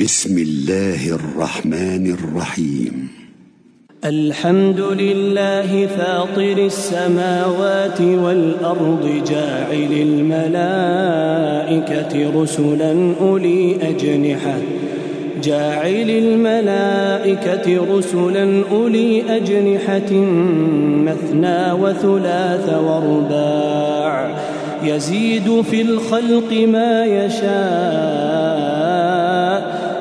بسم الله الرحمن الرحيم. الحمد لله فاطر السماوات والأرض جاعل الملائكة رسلا أولي أجنحة. جاعل الملائكة رسلا أولي أجنحة مثنى وثلاث ورباع. يزيد في الخلق ما يشاء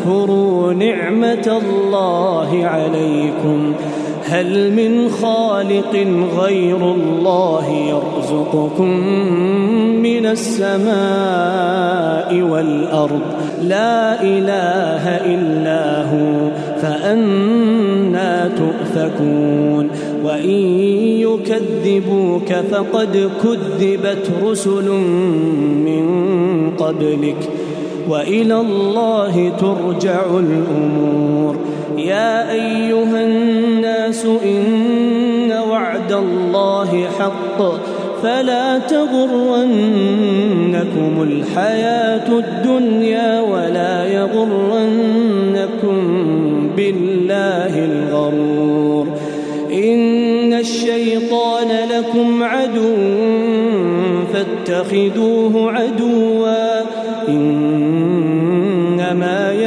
اذكروا نعمة الله عليكم. هل من خالق غير الله يرزقكم من السماء والأرض؟ لا إله إلا هو فأنا تؤفكون. وإن يكذبوك فقد كذبت رسل من قبلك. وإلى الله ترجع الأمور. يا أيها الناس إن وعد الله حق فلا تغرنكم الحياة الدنيا ولا يغرنكم بالله الغرور. إن الشيطان لكم عدو فاتخذوه عدوا. إنما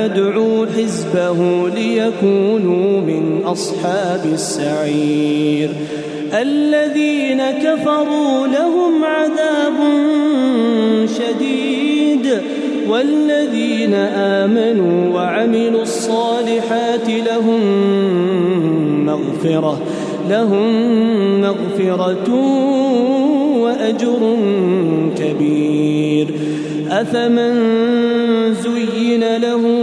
يدعو حزبه ليكونوا من أصحاب السعير. الذين كفروا لهم عذاب شديد والذين آمنوا وعملوا الصالحات لهم مغفرة لهم مغفرة وأجر كبير. أفمن زين له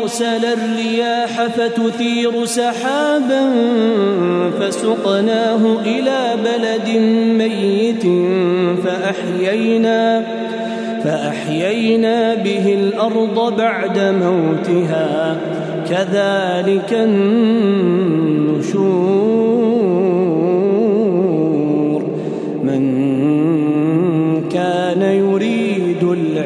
أرسل الرياح فتثير سحابا فسقناه إلى بلد ميت فأحيينا فأحيينا به الأرض بعد موتها. كذلك النشور.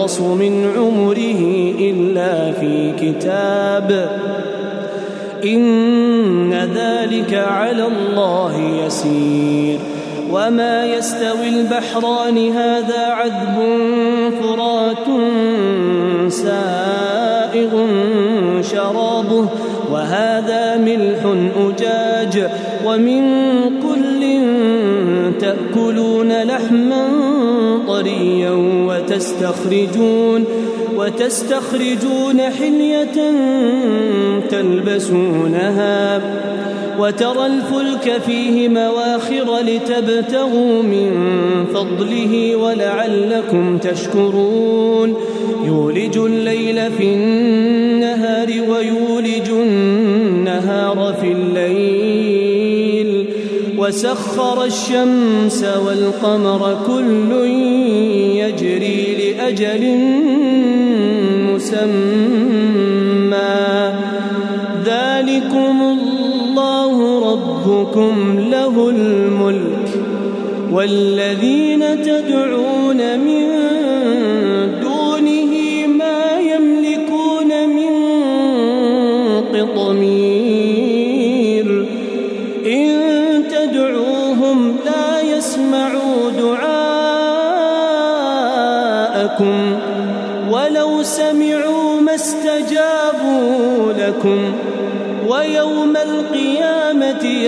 ينقص من عمره إلا في كتاب. إن ذلك على الله يسير. وما يستوي البحران هذا عذب فرات سائغ شرابه وهذا ملح أجاج. ومن كل تأكلون لحما طريا وتستخرجون وتستخرجون حلية تلبسونها وترى الفلك فيه مواخر لتبتغوا من فضله ولعلكم تشكرون يولج الليل في النهار ويولج النهار في الليل وسخر الشمس والقمر كل لأجل مسمى. ذلكم الله ربكم له الملك والذين تدعون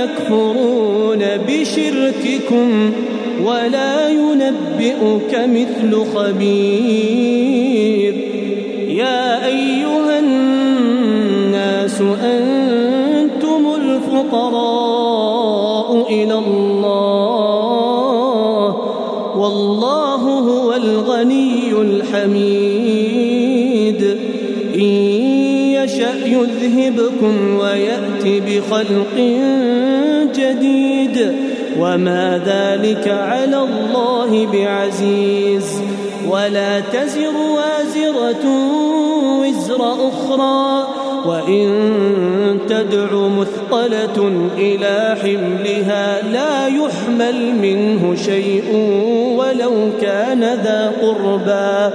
يكفرون بشرككم ولا ينبئك مثل خبير. يا أيها الناس أنتم الفقراء إلى الله والله هو الغني الحميد. إن يشأ يذهبكم ويأتي بخلق جديد وما ذلك على الله بعزيز. ولا تزر وازرة وزر أخرى. وإن تدع مثقلة إلى حملها لا يحمل منه شيء ولو كان ذا قربى.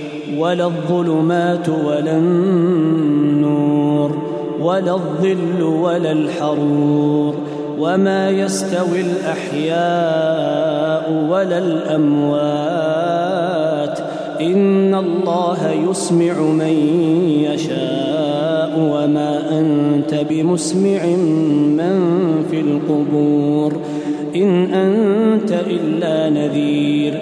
ولا الظلمات ولا النور ولا الظل ولا الحرور وما يستوي الأحياء ولا الأموات. إن الله يسمع من يشاء وما أنت بمسمع من في القبور. إن أنت إلا نذير.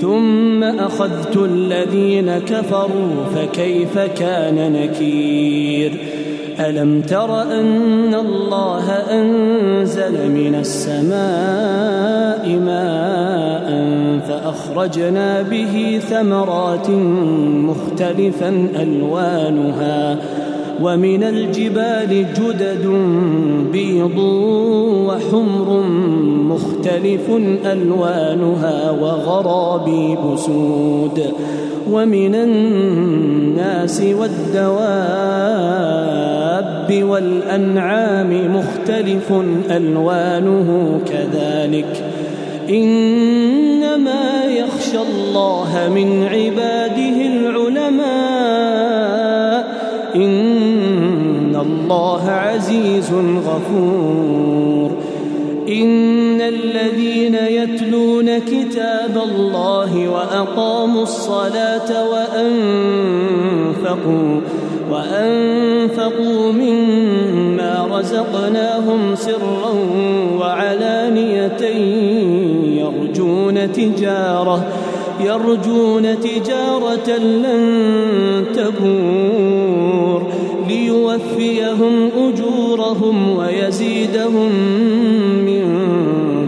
ثم أخذت الذين كفروا فكيف كان نكير؟ ألم تر أن الله أنزل من السماء ماء فأخرجنا به ثمرات مختلفا ألوانها ومن الجبال جدد بيض وحمر مختلف ألوانها وغرابيب سود ومن الناس والدواب والأنعام مختلف ألوانه كذلك إنما يخشى الله من عباده العلماء إن الله عزيز غفور الذين يتلون كتاب الله وأقاموا الصلاة وأنفقوا وأنفقوا مما رزقناهم سرا وعلانية يرجون تجارة يرجون تجارة لن تبور ليوفيهم أجورهم ويزيدهم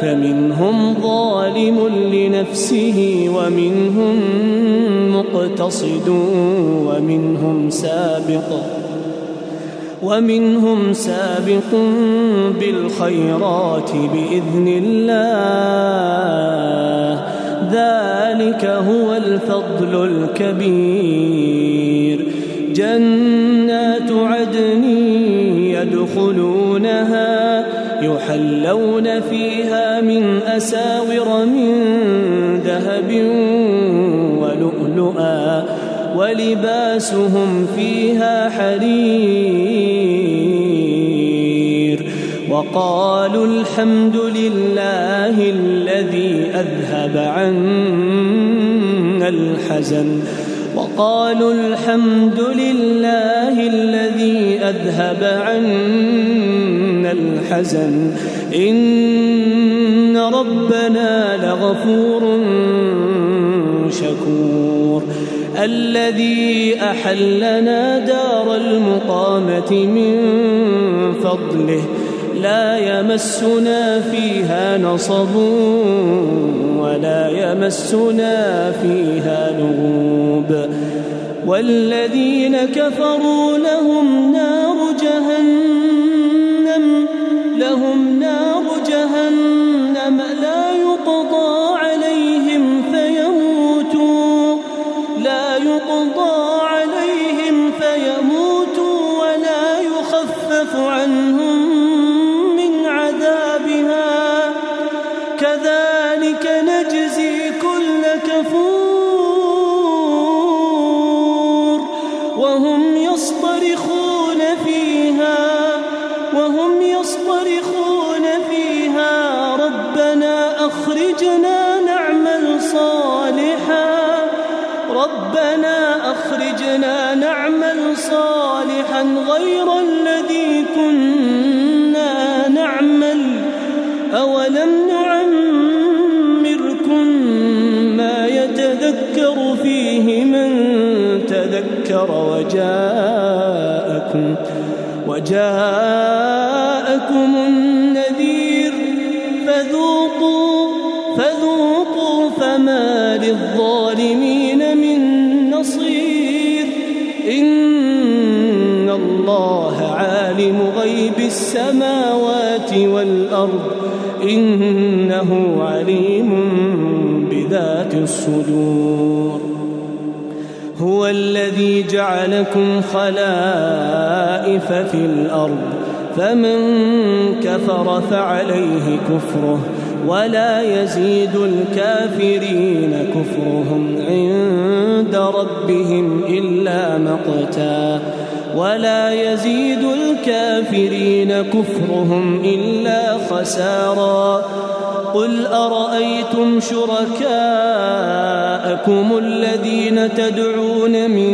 فمنهم ظالم لنفسه ومنهم مقتصد ومنهم سابق ومنهم سابق بالخيرات بإذن الله. ذلك هو الفضل الكبير. جنات عدن يدخلونها يحلون فيها من أساور من ذهب ولؤلؤا ولباسهم فيها حرير وقالوا الحمد لله الذي أذهب عنا الحزن وقالوا الحمد لله الذي أذهب عنا الحزن. إن ربنا لغفور شكور. الذي أحلنا دار المقامة من فضله لا يمسنا فيها نصب ولا يمسنا فيها لغوب. والذين كفروا لهم نار ربنا أخرجنا نعمل صالحا غير الذي كنا نعمل. أولم نعمركم ما يتذكر فيه من تذكر وجاءكم وجاءكم النذير غيب السماوات والأرض إنه عليم بذات الصدور. هو الذي جعلكم خلائف في الأرض فمن كفر فعليه كفره ولا يزيد الكافرين كفرهم عند ربهم إلا مقتا. ولا يزيد الكافرين كفرهم إلا خسارا. قل أرأيتم شركاءكم الذين تدعون من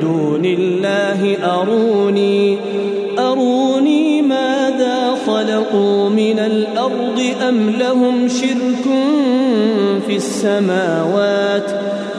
دون الله؟ أروني أروني ماذا خلقوا من الأرض أم لهم شرك في السماوات؟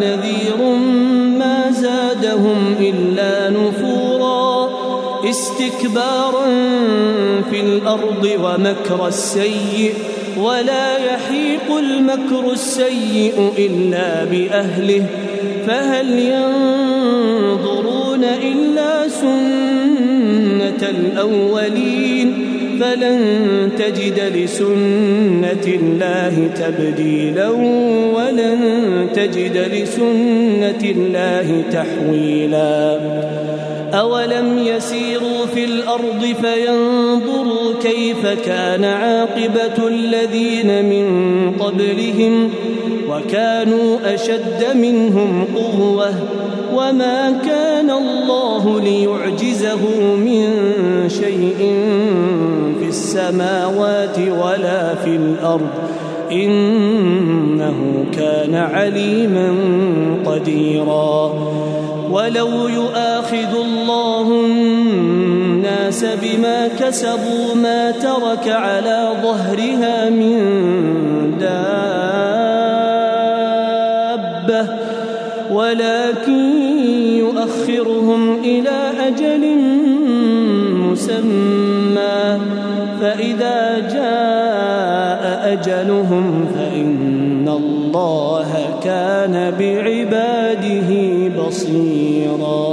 نذير ما زادهم إلا نفورا. استكبارا في الأرض ومكر السيئ ولا يحيق المكر السيء إلا بأهله. فهل ينظرون إلا سنة الأولين؟ فلن تجد لسنة الله تبديلا ولن تجد لسنة الله تحويلا. أولم يسيروا في الأرض فينظروا كيف كان عاقبة الذين من قبلهم وكانوا أشد منهم قوة وما كان الله ليعجزه من شيء في السماوات ولا في الأرض إنه كان عليما قديرا. ولو يؤاخذ الله الناس بما كسبوا ما ترك على ظهرها من دابة ولكن يؤخرهم إلى أجل مسمى. أجلهم فإن الله كان بعباده بصيراً.